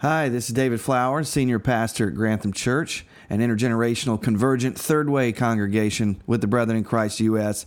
Hi, this is David Flowers, Senior Pastor at Grantham Church, an intergenerational convergent third way congregation with the Brethren in Christ U.S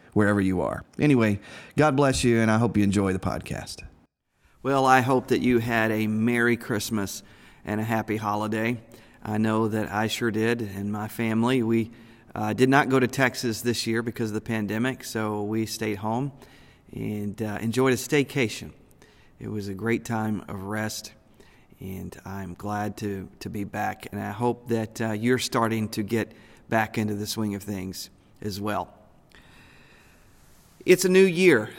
wherever you are. Anyway, God bless you, and I hope you enjoy the podcast. Well, I hope that you had a Merry Christmas and a happy holiday. I know that I sure did, and my family. We uh, did not go to Texas this year because of the pandemic, so we stayed home and uh, enjoyed a staycation. It was a great time of rest, and I'm glad to, to be back. And I hope that uh, you're starting to get back into the swing of things as well. It's a new year,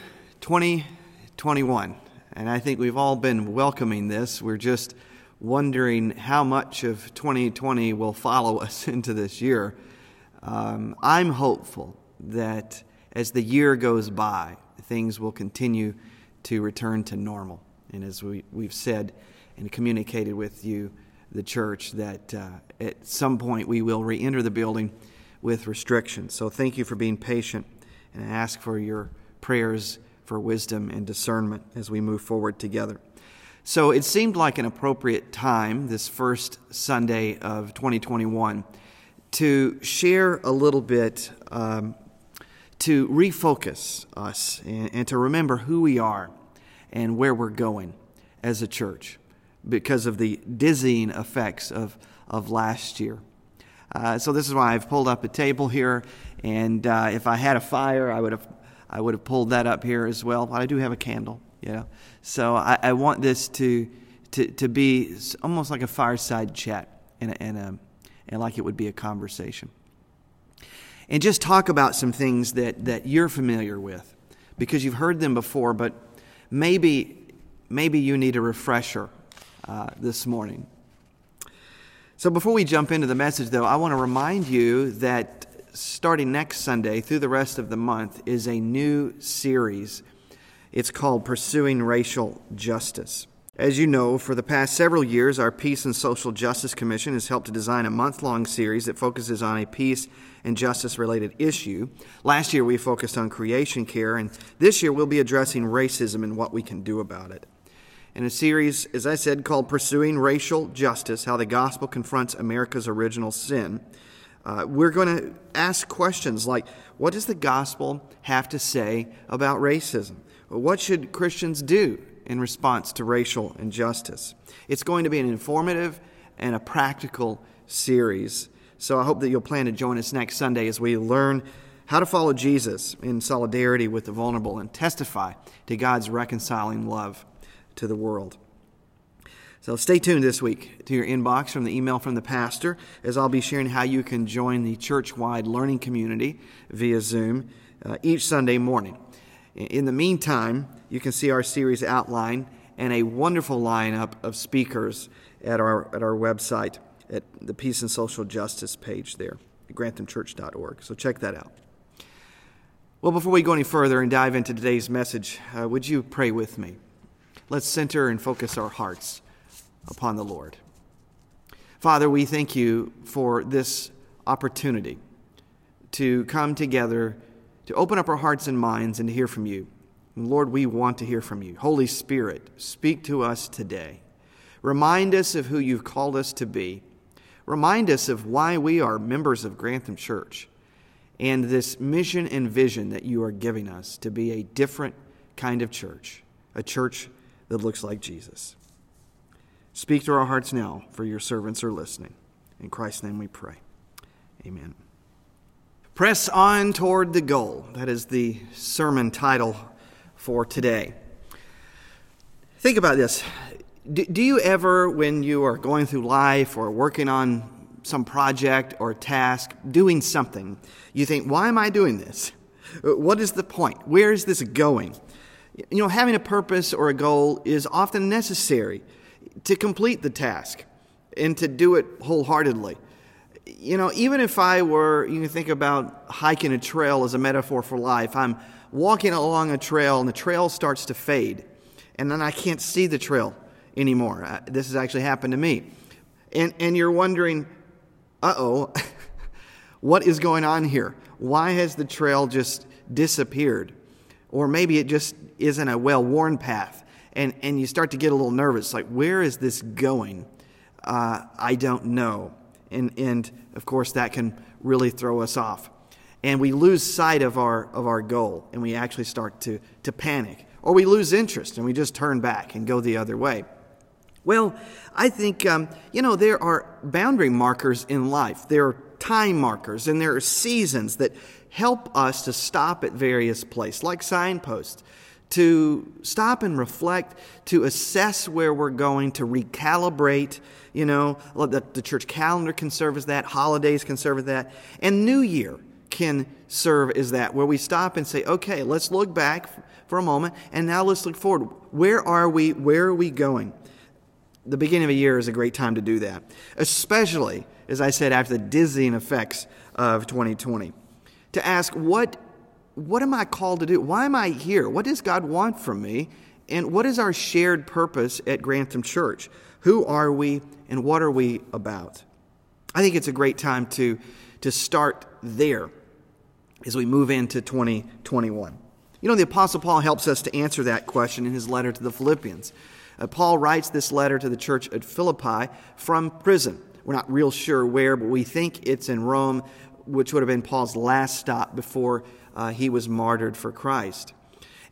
2021, and I think we've all been welcoming this. We're just wondering how much of 2020 will follow us into this year. Um, I'm hopeful that as the year goes by, things will continue to return to normal. And as we, we've said and communicated with you, the church, that uh, at some point we will re enter the building with restrictions. So thank you for being patient and ask for your prayers for wisdom and discernment as we move forward together. So it seemed like an appropriate time, this first Sunday of 2021, to share a little bit, um, to refocus us and, and to remember who we are and where we're going as a church because of the dizzying effects of, of last year. Uh, so this is why I've pulled up a table here, and uh, if I had a fire, I would have I would have pulled that up here as well. But I do have a candle, you know. So I, I want this to, to to be almost like a fireside chat, and and a, and like it would be a conversation, and just talk about some things that that you're familiar with, because you've heard them before, but maybe maybe you need a refresher uh, this morning. So before we jump into the message, though, I want to remind you that starting next Sunday through the rest of the month is a new series. It's called Pursuing Racial Justice. As you know, for the past several years, our Peace and Social Justice Commission has helped to design a month long series that focuses on a peace and justice related issue. Last year, we focused on creation care, and this year, we'll be addressing racism and what we can do about it in a series, as I said, called Pursuing Racial Justice How the Gospel Confronts America's Original Sin. Uh, we're going to ask questions like What does the gospel have to say about racism? What should Christians do in response to racial injustice? It's going to be an informative and a practical series. So I hope that you'll plan to join us next Sunday as we learn how to follow Jesus in solidarity with the vulnerable and testify to God's reconciling love to the world. So stay tuned this week to your inbox from the email from the pastor as I'll be sharing how you can join the church wide learning community via Zoom uh, each Sunday morning. In the meantime, you can see our series outline and a wonderful lineup of speakers at our, at our website at the Peace and Social Justice page there granthamchurch.org. So check that out. Well, before we go any further and dive into today's message, uh, would you pray with me? Let's center and focus our hearts upon the Lord. Father, we thank you for this opportunity to come together, to open up our hearts and minds and to hear from you. And Lord, we want to hear from you. Holy Spirit, speak to us today. Remind us of who you've called us to be. Remind us of why we are members of Grantham Church and this mission and vision that you are giving us to be a different kind of church, a church that looks like Jesus. Speak to our hearts now, for your servants are listening. In Christ's name we pray. Amen. Press on toward the goal. That is the sermon title for today. Think about this. Do you ever, when you are going through life or working on some project or task, doing something, you think, why am I doing this? What is the point? Where is this going? You know, having a purpose or a goal is often necessary to complete the task and to do it wholeheartedly. You know, even if I were, you can think about hiking a trail as a metaphor for life. I'm walking along a trail and the trail starts to fade, and then I can't see the trail anymore. Uh, this has actually happened to me. And, and you're wondering, uh oh, what is going on here? Why has the trail just disappeared? Or maybe it just isn't a well worn path. And, and you start to get a little nervous like, where is this going? Uh, I don't know. And, and of course, that can really throw us off. And we lose sight of our, of our goal and we actually start to, to panic. Or we lose interest and we just turn back and go the other way. Well, I think, um, you know, there are boundary markers in life. There are time markers and there are seasons that help us to stop at various places, like signposts, to stop and reflect, to assess where we're going, to recalibrate. You know, the, the church calendar can serve as that, holidays can serve as that, and New Year can serve as that, where we stop and say, okay, let's look back for a moment, and now let's look forward. Where are we? Where are we going? the beginning of a year is a great time to do that, especially, as I said, after the dizzying effects of 2020. To ask, what, what am I called to do? Why am I here? What does God want from me? And what is our shared purpose at Grantham Church? Who are we and what are we about? I think it's a great time to, to start there as we move into 2021. You know, the Apostle Paul helps us to answer that question in his letter to the Philippians. Uh, Paul writes this letter to the church at Philippi from prison. We're not real sure where, but we think it's in Rome, which would have been Paul's last stop before uh, he was martyred for Christ.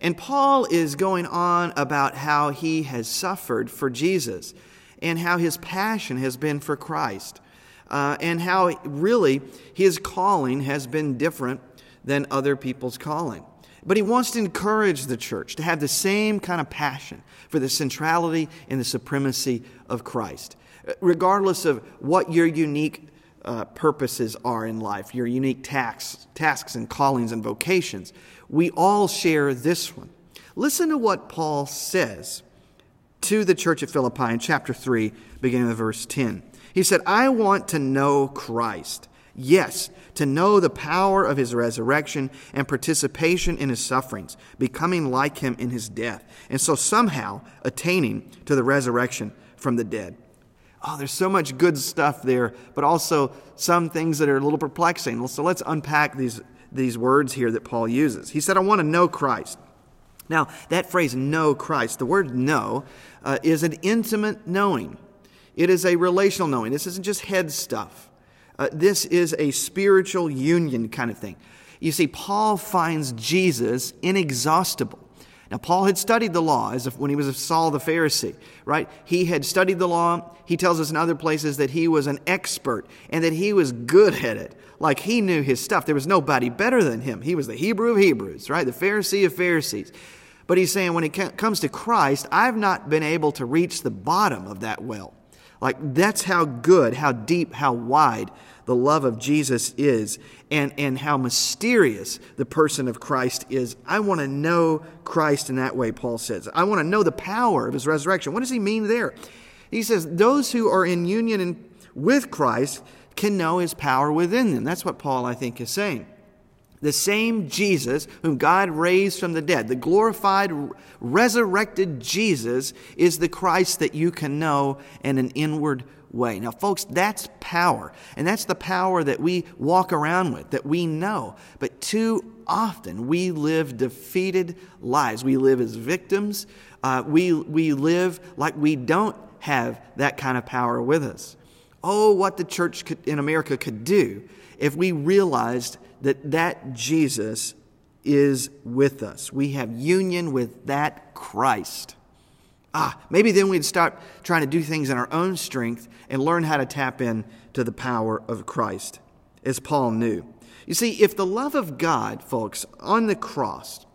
And Paul is going on about how he has suffered for Jesus and how his passion has been for Christ. Uh, and how really his calling has been different than other people's calling. But he wants to encourage the church to have the same kind of passion for the centrality and the supremacy of Christ, regardless of what your unique uh, purposes are in life, your unique tasks, tasks and callings and vocations. We all share this one. Listen to what Paul says to the church at Philippi in chapter 3, beginning of verse 10. He said, I want to know Christ Yes, to know the power of his resurrection and participation in his sufferings, becoming like him in his death, and so somehow attaining to the resurrection from the dead. Oh, there's so much good stuff there, but also some things that are a little perplexing. So let's unpack these, these words here that Paul uses. He said, I want to know Christ. Now, that phrase, know Christ, the word know, uh, is an intimate knowing. It is a relational knowing. This isn't just head stuff. Uh, this is a spiritual union kind of thing. You see, Paul finds Jesus inexhaustible. Now, Paul had studied the law as if when he was Saul the Pharisee, right? He had studied the law. He tells us in other places that he was an expert and that he was good at it. Like he knew his stuff. There was nobody better than him. He was the Hebrew of Hebrews, right? The Pharisee of Pharisees. But he's saying when it comes to Christ, I've not been able to reach the bottom of that well. Like that's how good, how deep, how wide the love of Jesus is and, and how mysterious the person of Christ is. I want to know Christ in that way, Paul says. I want to know the power of his resurrection. What does he mean there? He says, Those who are in union in, with Christ can know his power within them. That's what Paul, I think, is saying. The same Jesus whom God raised from the dead, the glorified, resurrected Jesus, is the Christ that you can know in an inward way. Now, folks, that's power. And that's the power that we walk around with, that we know. But too often we live defeated lives. We live as victims. Uh, we, we live like we don't have that kind of power with us. Oh, what the church could, in America could do if we realized that that Jesus is with us. We have union with that Christ. Ah, maybe then we'd stop trying to do things in our own strength and learn how to tap in to the power of Christ, as Paul knew. You see, if the love of God, folks, on the cross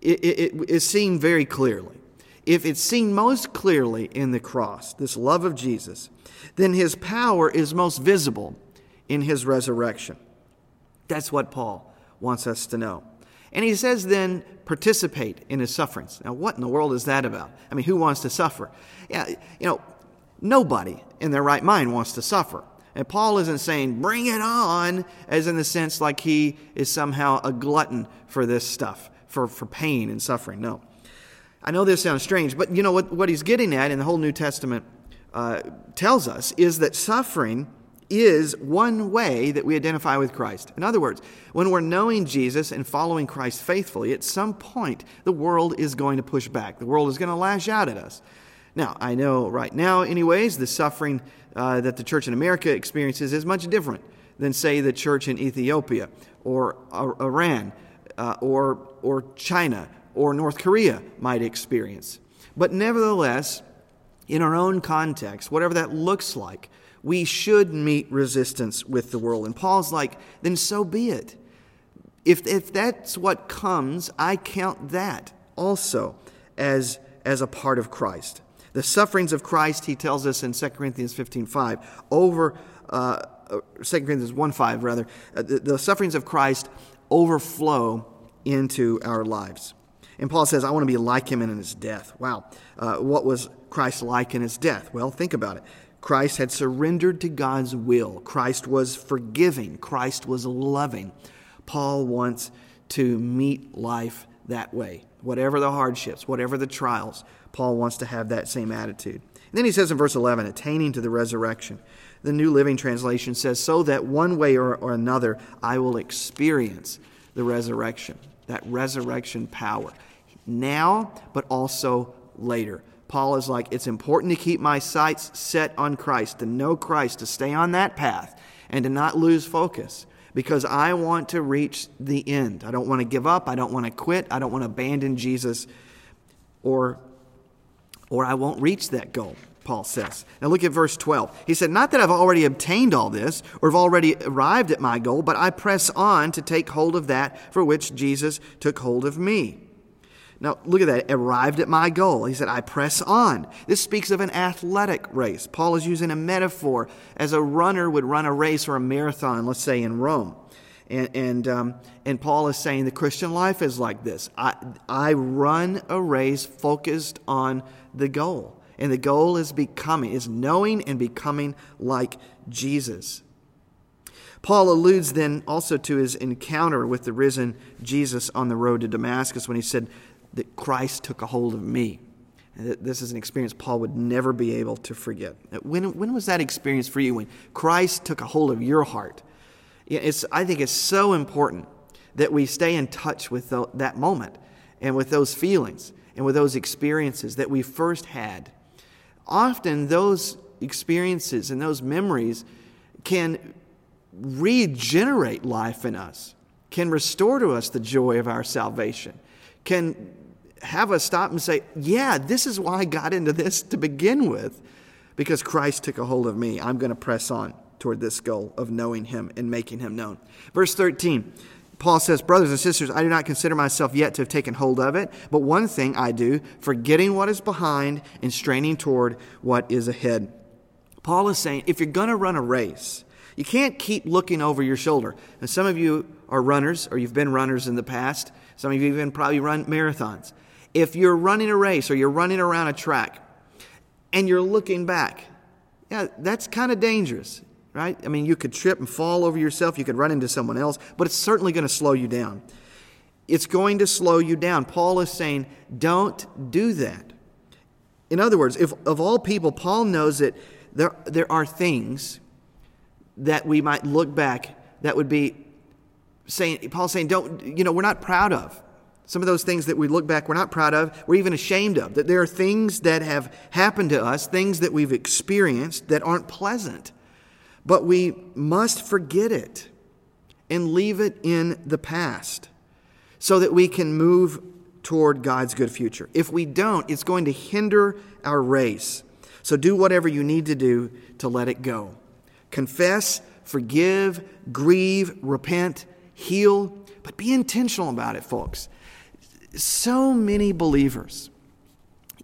it, it, it is seen very clearly, if it's seen most clearly in the cross, this love of Jesus, then his power is most visible in his resurrection. That's what Paul wants us to know. And he says then, participate in his sufferings. Now, what in the world is that about? I mean, who wants to suffer? Yeah, you know, Nobody in their right mind wants to suffer. And Paul isn't saying, bring it on, as in the sense like he is somehow a glutton for this stuff, for, for pain and suffering. No. I know this sounds strange, but you know what, what he's getting at in the whole New Testament uh, tells us is that suffering is one way that we identify with Christ. In other words, when we're knowing Jesus and following Christ faithfully, at some point the world is going to push back. The world is going to lash out at us. Now, I know right now, anyways, the suffering uh, that the church in America experiences is much different than, say, the church in Ethiopia or uh, Iran uh, or, or China or North Korea might experience. But nevertheless, in our own context, whatever that looks like, we should meet resistance with the world. And Paul's like, then so be it. If, if that's what comes, I count that also as, as a part of Christ. The sufferings of Christ, he tells us in 2 Corinthians 15.5, over uh, 2 Corinthians 1 5, rather, uh, the, the sufferings of Christ overflow into our lives. And Paul says, I want to be like him in his death. Wow. Uh, what was Christ like in his death? Well, think about it. Christ had surrendered to God's will. Christ was forgiving. Christ was loving. Paul wants to meet life that way. Whatever the hardships, whatever the trials, Paul wants to have that same attitude. And then he says in verse 11, attaining to the resurrection. The New Living Translation says, so that one way or, or another I will experience the resurrection, that resurrection power, now, but also later. Paul is like, it's important to keep my sights set on Christ, to know Christ, to stay on that path, and to not lose focus because I want to reach the end. I don't want to give up. I don't want to quit. I don't want to abandon Jesus or, or I won't reach that goal. Paul says. Now look at verse 12. He said, Not that I've already obtained all this or have already arrived at my goal, but I press on to take hold of that for which Jesus took hold of me. Now, look at that. Arrived at my goal. He said, I press on. This speaks of an athletic race. Paul is using a metaphor as a runner would run a race or a marathon, let's say in Rome. And, and, um, and Paul is saying the Christian life is like this I, I run a race focused on the goal. And the goal is becoming, is knowing and becoming like Jesus. Paul alludes then also to his encounter with the risen Jesus on the road to Damascus when he said, that Christ took a hold of me. This is an experience Paul would never be able to forget. When, when was that experience for you? When Christ took a hold of your heart? It's, I think it's so important that we stay in touch with the, that moment and with those feelings and with those experiences that we first had. Often, those experiences and those memories can regenerate life in us, can restore to us the joy of our salvation, can have us stop and say, yeah, this is why I got into this to begin with, because Christ took a hold of me. I'm going to press on toward this goal of knowing him and making him known. Verse 13. Paul says, Brothers and sisters, I do not consider myself yet to have taken hold of it, but one thing I do, forgetting what is behind and straining toward what is ahead. Paul is saying, if you're going to run a race, you can't keep looking over your shoulder. And some of you are runners, or you've been runners in the past. Some of you even probably run marathons if you're running a race or you're running around a track and you're looking back, yeah, that's kind of dangerous, right? I mean, you could trip and fall over yourself, you could run into someone else, but it's certainly going to slow you down. It's going to slow you down. Paul is saying, don't do that. In other words, if of all people, Paul knows that there, there are things that we might look back that would be saying, Paul's saying, don't, you know, we're not proud of. Some of those things that we look back we're not proud of, we're even ashamed of. That there are things that have happened to us, things that we've experienced that aren't pleasant. But we must forget it and leave it in the past so that we can move toward God's good future. If we don't, it's going to hinder our race. So do whatever you need to do to let it go. Confess, forgive, grieve, repent, heal, but be intentional about it, folks so many believers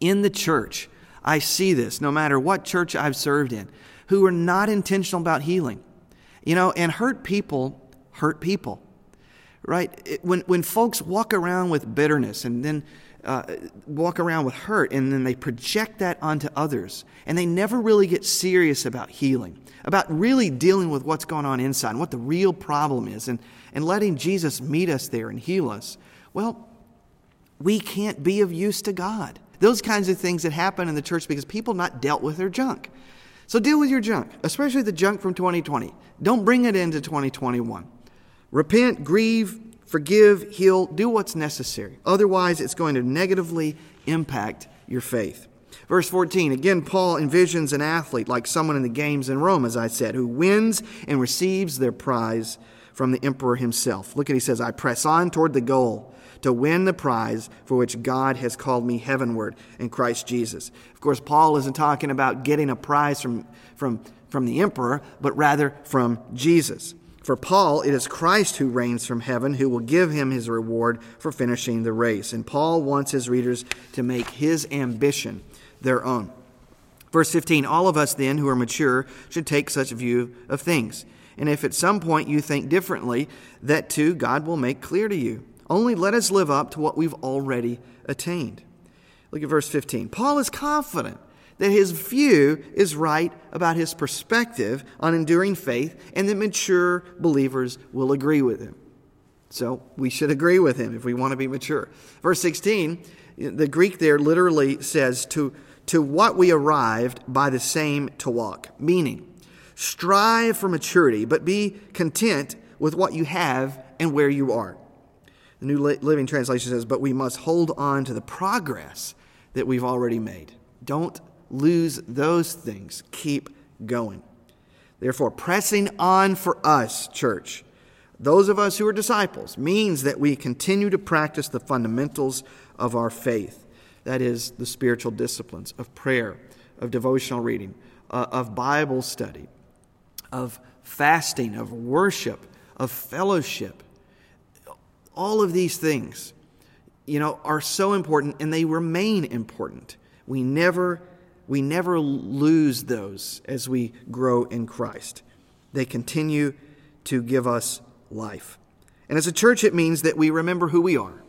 in the church, I see this no matter what church I've served in, who are not intentional about healing. You know, and hurt people hurt people, right? It, when, when folks walk around with bitterness and then uh, walk around with hurt and then they project that onto others. And they never really get serious about healing, about really dealing with what's going on inside and what the real problem is and, and letting Jesus meet us there and heal us. Well, we can't be of use to God. Those kinds of things that happen in the church because people not dealt with their junk. So deal with your junk, especially the junk from 2020. Don't bring it into 2021. Repent, grieve, forgive, heal, do what's necessary. Otherwise, it's going to negatively impact your faith. Verse 14, again, Paul envisions an athlete like someone in the games in Rome, as I said, who wins and receives their prize from the emperor himself. Look at he says, I press on toward the goal to win the prize for which God has called me heavenward in Christ Jesus. Of course, Paul isn't talking about getting a prize from, from, from the emperor, but rather from Jesus. For Paul, it is Christ who reigns from heaven who will give him his reward for finishing the race. And Paul wants his readers to make his ambition their own. Verse 15 All of us then who are mature should take such a view of things. And if at some point you think differently, that too God will make clear to you. Only let us live up to what we've already attained. Look at verse 15. Paul is confident that his view is right about his perspective on enduring faith and that mature believers will agree with him. So we should agree with him if we want to be mature. Verse 16, the Greek there literally says to, to what we arrived by the same to walk, meaning strive for maturity, but be content with what you have and where you are. The New Living Translation says, but we must hold on to the progress that we've already made. Don't lose those things. Keep going. Therefore, pressing on for us, church, those of us who are disciples, means that we continue to practice the fundamentals of our faith. That is, the spiritual disciplines of prayer, of devotional reading, uh, of Bible study, of fasting, of worship, of fellowship, all of these things, you know, are so important and they remain important. We never we never lose those as we grow in Christ. They continue to give us life. And as a church, it means that we remember who we are,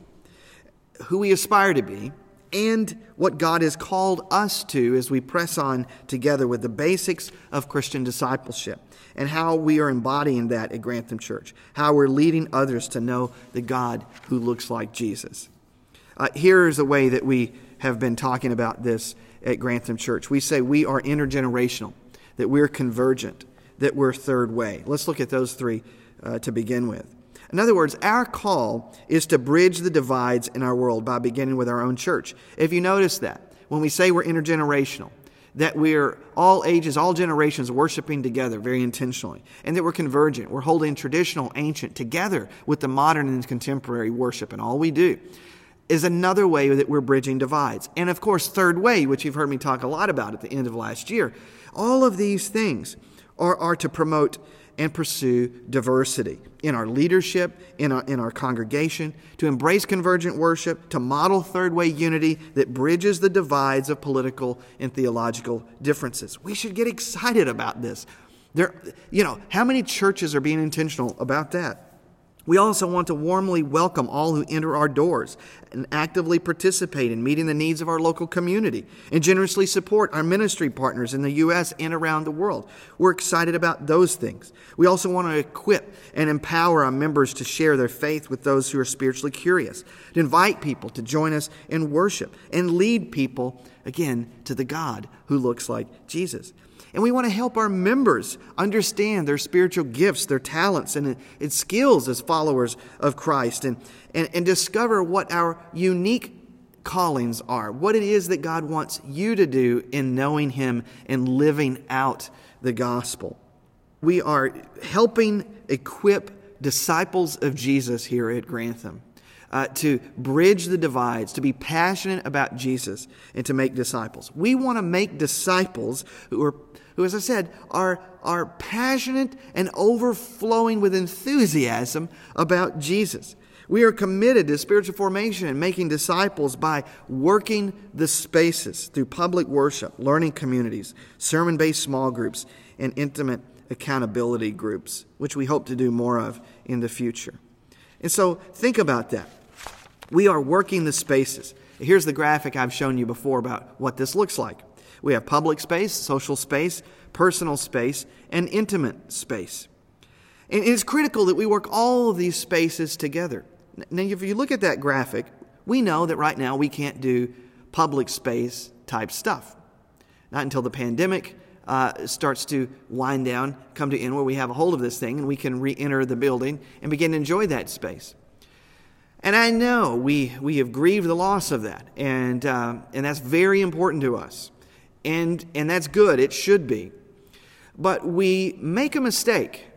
who we aspire to be, and what God has called us to as we press on together with the basics of Christian discipleship and how we are embodying that at Grantham Church, how we're leading others to know the God who looks like Jesus. Uh, here is a way that we have been talking about this at Grantham Church. We say we are intergenerational, that we're convergent, that we're third way. Let's look at those three uh, to begin with. In other words, our call is to bridge the divides in our world by beginning with our own church. If you notice that, when we say we're intergenerational, that we're all ages, all generations worshiping together very intentionally, and that we're convergent. We're holding traditional, ancient together with the modern and contemporary worship, and all we do is another way that we're bridging divides. And of course, third way, which you've heard me talk a lot about at the end of last year. All of these things are, are to promote and pursue diversity in our leadership, in our, in our congregation, to embrace convergent worship, to model third way unity that bridges the divides of political and theological differences. We should get excited about this. There, you know, how many churches are being intentional about that? We also want to warmly welcome all who enter our doors and actively participate in meeting the needs of our local community and generously support our ministry partners in the U.S. and around the world. We're excited about those things. We also want to equip and empower our members to share their faith with those who are spiritually curious, to invite people to join us in worship, and lead people, again, to the God who looks like Jesus. And we want to help our members understand their spiritual gifts, their talents, and, and skills as followers of Christ and, and, and discover what our unique callings are, what it is that God wants you to do in knowing Him and living out the gospel. We are helping equip disciples of Jesus here at Grantham. Uh, to bridge the divides, to be passionate about Jesus, and to make disciples. We want to make disciples who are who, as I said, are, are passionate and overflowing with enthusiasm about Jesus. We are committed to spiritual formation and making disciples by working the spaces through public worship, learning communities, sermon based small groups, and intimate accountability groups, which we hope to do more of in the future. And so think about that. We are working the spaces. Here's the graphic I've shown you before about what this looks like. We have public space, social space, personal space, and intimate space. And it's critical that we work all of these spaces together. Now, if you look at that graphic, we know that right now we can't do public space type stuff. Not until the pandemic uh, starts to wind down, come to end where we have a hold of this thing and we can re enter the building and begin to enjoy that space. And I know we, we have grieved the loss of that, and, uh, and that's very important to us. And, and that's good, it should be. But we make a mistake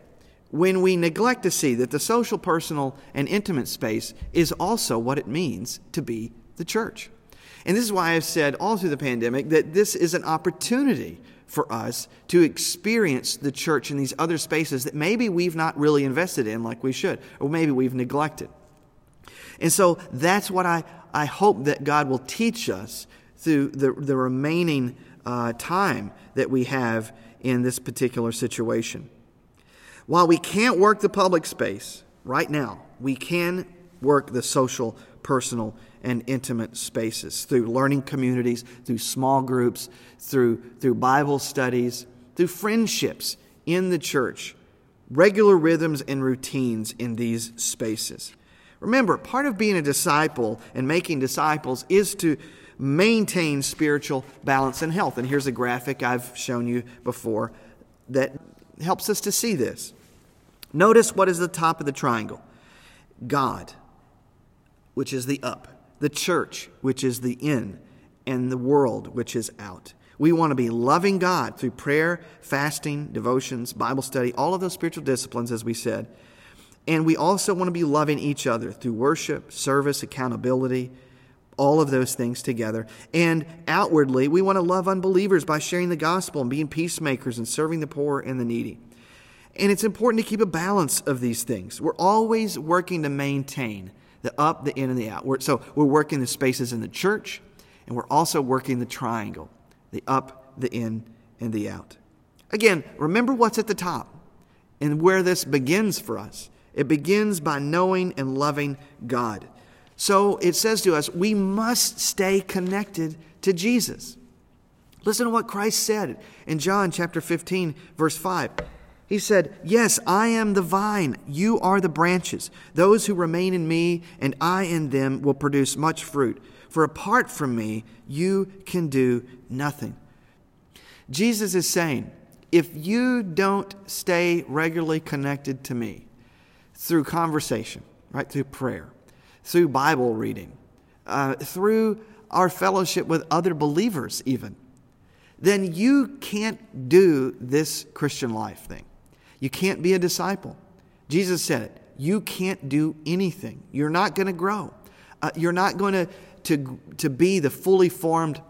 when we neglect to see that the social, personal, and intimate space is also what it means to be the church. And this is why I've said all through the pandemic that this is an opportunity for us to experience the church in these other spaces that maybe we've not really invested in like we should, or maybe we've neglected. And so that's what I, I hope that God will teach us through the, the remaining uh, time that we have in this particular situation. While we can't work the public space right now, we can work the social, personal, and intimate spaces through learning communities, through small groups, through, through Bible studies, through friendships in the church, regular rhythms and routines in these spaces. Remember, part of being a disciple and making disciples is to maintain spiritual balance and health. And here's a graphic I've shown you before that helps us to see this. Notice what is the top of the triangle God, which is the up, the church, which is the in, and the world, which is out. We want to be loving God through prayer, fasting, devotions, Bible study, all of those spiritual disciplines, as we said. And we also want to be loving each other through worship, service, accountability, all of those things together. And outwardly, we want to love unbelievers by sharing the gospel and being peacemakers and serving the poor and the needy. And it's important to keep a balance of these things. We're always working to maintain the up, the in, and the out. We're, so we're working the spaces in the church, and we're also working the triangle the up, the in, and the out. Again, remember what's at the top and where this begins for us. It begins by knowing and loving God. So it says to us, we must stay connected to Jesus. Listen to what Christ said in John chapter 15, verse 5. He said, Yes, I am the vine, you are the branches. Those who remain in me and I in them will produce much fruit. For apart from me, you can do nothing. Jesus is saying, if you don't stay regularly connected to me, through conversation, right? Through prayer, through Bible reading, uh, through our fellowship with other believers, even, then you can't do this Christian life thing. You can't be a disciple. Jesus said it. You can't do anything. You're not going to grow. Uh, you're not going to, to, to be the fully formed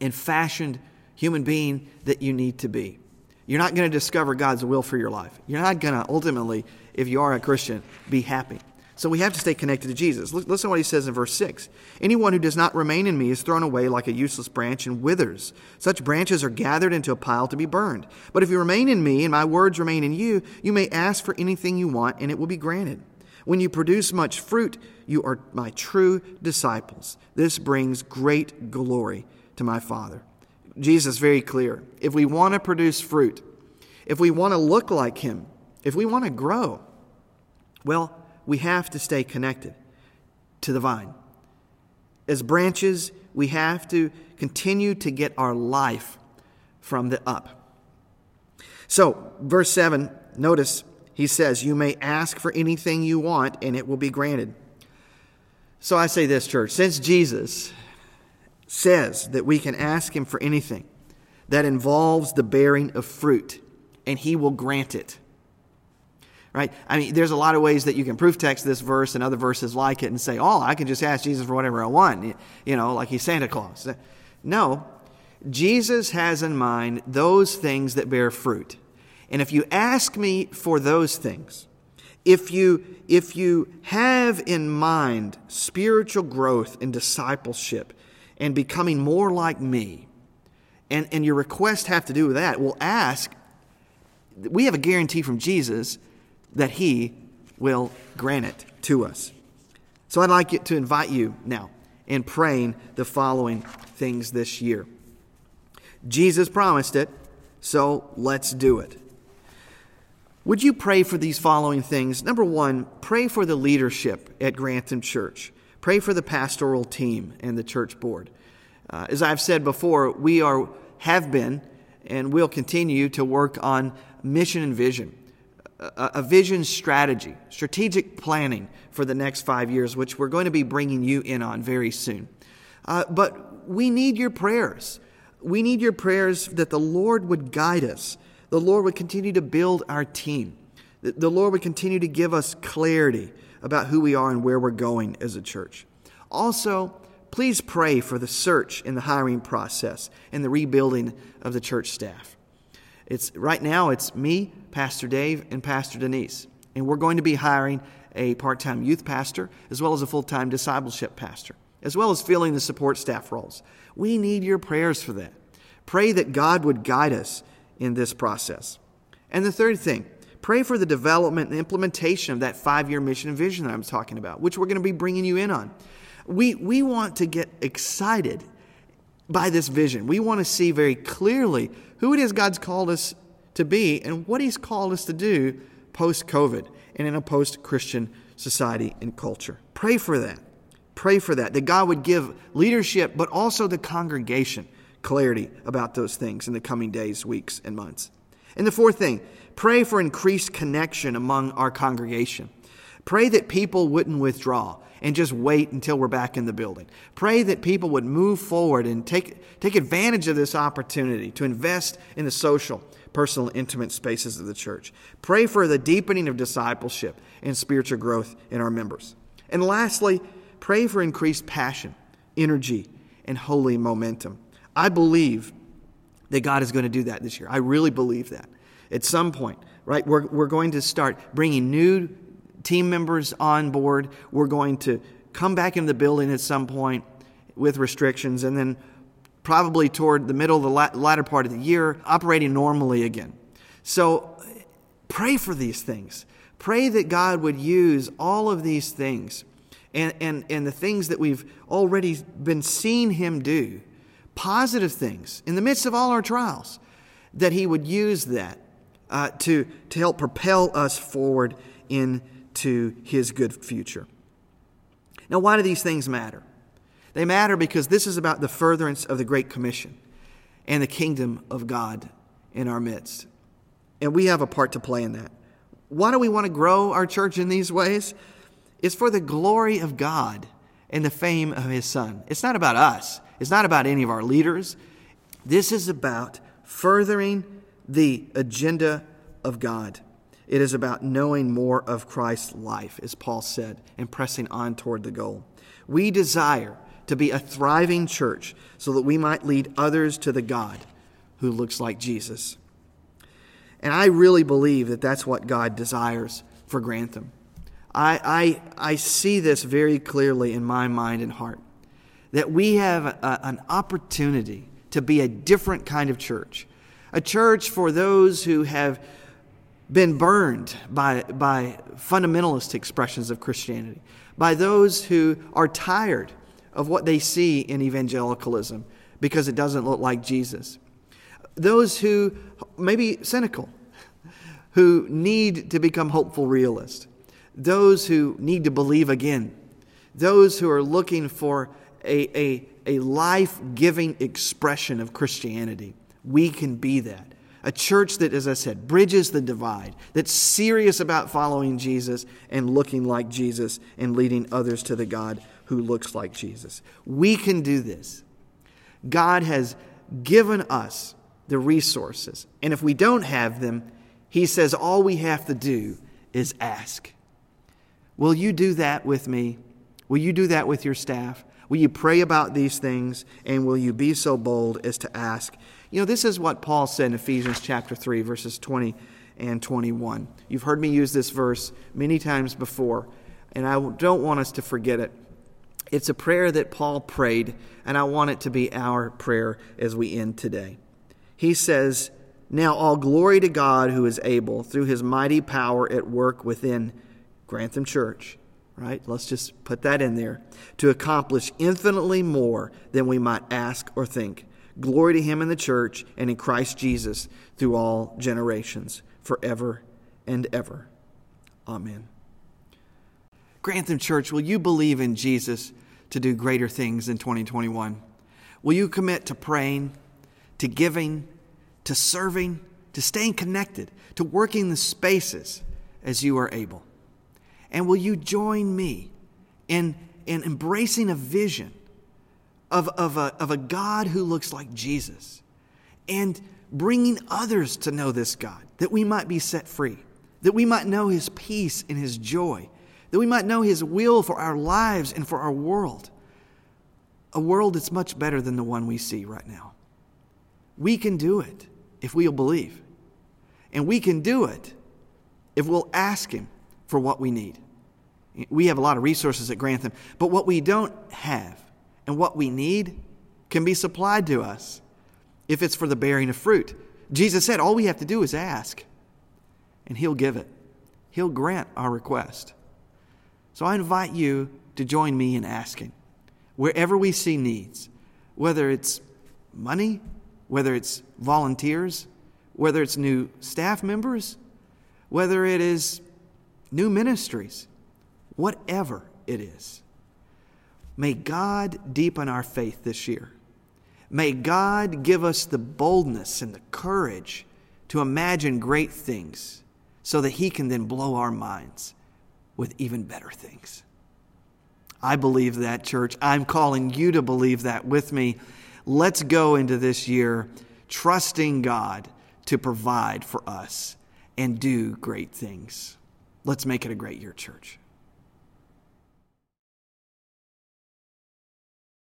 and fashioned human being that you need to be. You're not going to discover God's will for your life. You're not going to ultimately if you are a Christian, be happy. So we have to stay connected to Jesus. Listen to what he says in verse 6. Anyone who does not remain in me is thrown away like a useless branch and withers. Such branches are gathered into a pile to be burned. But if you remain in me and my words remain in you, you may ask for anything you want and it will be granted. When you produce much fruit, you are my true disciples. This brings great glory to my Father. Jesus very clear. If we want to produce fruit, if we want to look like him, if we want to grow, well, we have to stay connected to the vine. As branches, we have to continue to get our life from the up. So, verse 7, notice he says, You may ask for anything you want, and it will be granted. So I say this, church, since Jesus says that we can ask him for anything that involves the bearing of fruit, and he will grant it right? I mean, there's a lot of ways that you can proof text this verse and other verses like it and say, oh, I can just ask Jesus for whatever I want, you know, like he's Santa Claus. No, Jesus has in mind those things that bear fruit. And if you ask me for those things, if you, if you have in mind spiritual growth and discipleship and becoming more like me, and, and your requests have to do with that, well, ask. We have a guarantee from Jesus that He will grant it to us. So I'd like to invite you now in praying the following things this year. Jesus promised it, so let's do it. Would you pray for these following things? Number one, pray for the leadership at Grantham Church. Pray for the pastoral team and the church board. Uh, as I've said before, we are have been and will continue to work on mission and vision, a, vision strategy, strategic planning for the next five years, which we're going to be bringing you in on very soon. Uh, but we need your prayers. We need your prayers that the Lord would guide us, the Lord would continue to build our team, the Lord would continue to give us clarity about who we are and where we're going as a church. Also, please pray for the search in the hiring process and the rebuilding of the church staff. It's right now it's me, Pastor Dave, and Pastor Denise, and we're going to be hiring a part-time youth pastor as well as a full-time discipleship pastor, as well as filling the support staff roles. We need your prayers for that. Pray that God would guide us in this process. And the third thing, pray for the development and implementation of that five-year mission and vision that I'm talking about, which we're going to be bringing you in on. We, we want to get excited by this vision. We want to see very clearly who it is God's called us to be and what He's called us to do post COVID and in a post Christian society and culture. Pray for that. Pray for that, that God would give leadership, but also the congregation clarity about those things in the coming days, weeks, and months. And the fourth thing, pray for increased connection among our congregation. Pray that people wouldn't withdraw and just wait until we're back in the building. Pray that people would move forward and take, take advantage of this opportunity to invest in the social, personal, intimate spaces of the church. Pray for the deepening of discipleship and spiritual growth in our members. And lastly, pray for increased passion, energy, and holy momentum. I believe that God is going to do that this year. I really believe that. At some point, right, we're, we're going to start bringing new team members on board. We're going to come back into the building at some point with restrictions, and then probably toward the middle of the latter part of the year, operating normally again. So pray for these things. Pray that God would use all of these things and, and, and the things that we've already been seeing Him do, positive things in the midst of all our trials, that He would use that uh, to, to help propel us forward into his good future. Now, why do these things matter? They matter because this is about the furtherance of the Great Commission and the kingdom of God in our midst. And we have a part to play in that. Why do we want to grow our church in these ways? It's for the glory of God and the fame of His Son. It's not about us, it's not about any of our leaders. This is about furthering the agenda of God. It is about knowing more of Christ's life, as Paul said, and pressing on toward the goal. We desire to be a thriving church so that we might lead others to the God who looks like Jesus. And I really believe that that's what God desires for Grantham. I, I, I see this very clearly in my mind and heart that we have a, an opportunity to be a different kind of church, a church for those who have been burned by, by fundamentalist expressions of Christianity, by those who are tired of what they see in evangelicalism because it doesn't look like Jesus. Those who may be cynical, who need to become hopeful realists, those who need to believe again, those who are looking for a, a, a life giving expression of Christianity. We can be that. A church that, as I said, bridges the divide, that's serious about following Jesus and looking like Jesus and leading others to the God who looks like Jesus. We can do this. God has given us the resources. And if we don't have them, He says all we have to do is ask. Will you do that with me? Will you do that with your staff? Will you pray about these things? And will you be so bold as to ask? You know, this is what Paul said in Ephesians chapter 3, verses 20 and 21. You've heard me use this verse many times before, and I don't want us to forget it. It's a prayer that Paul prayed, and I want it to be our prayer as we end today. He says, Now all glory to God who is able, through his mighty power at work within Grantham Church, right? Let's just put that in there. To accomplish infinitely more than we might ask or think. Glory to him in the church and in Christ Jesus through all generations, forever and ever. Amen. Grantham Church, will you believe in Jesus to do greater things in 2021? Will you commit to praying, to giving, to serving, to staying connected, to working the spaces as you are able? And will you join me in, in embracing a vision of, of, a, of a God who looks like Jesus and bringing others to know this God, that we might be set free, that we might know his peace and his joy, that we might know his will for our lives and for our world? A world that's much better than the one we see right now. We can do it if we'll believe. And we can do it if we'll ask him for what we need. We have a lot of resources at Grantham, but what we don't have and what we need can be supplied to us if it's for the bearing of fruit. Jesus said all we have to do is ask, and He'll give it. He'll grant our request. So I invite you to join me in asking. Wherever we see needs, whether it's money, whether it's volunteers, whether it's new staff members, whether it is new ministries, whatever it is. May God deepen our faith this year. May God give us the boldness and the courage to imagine great things so that He can then blow our minds with even better things. I believe that, church. I'm calling you to believe that with me. Let's go into this year trusting God to provide for us and do great things. Let's make it a great year, church.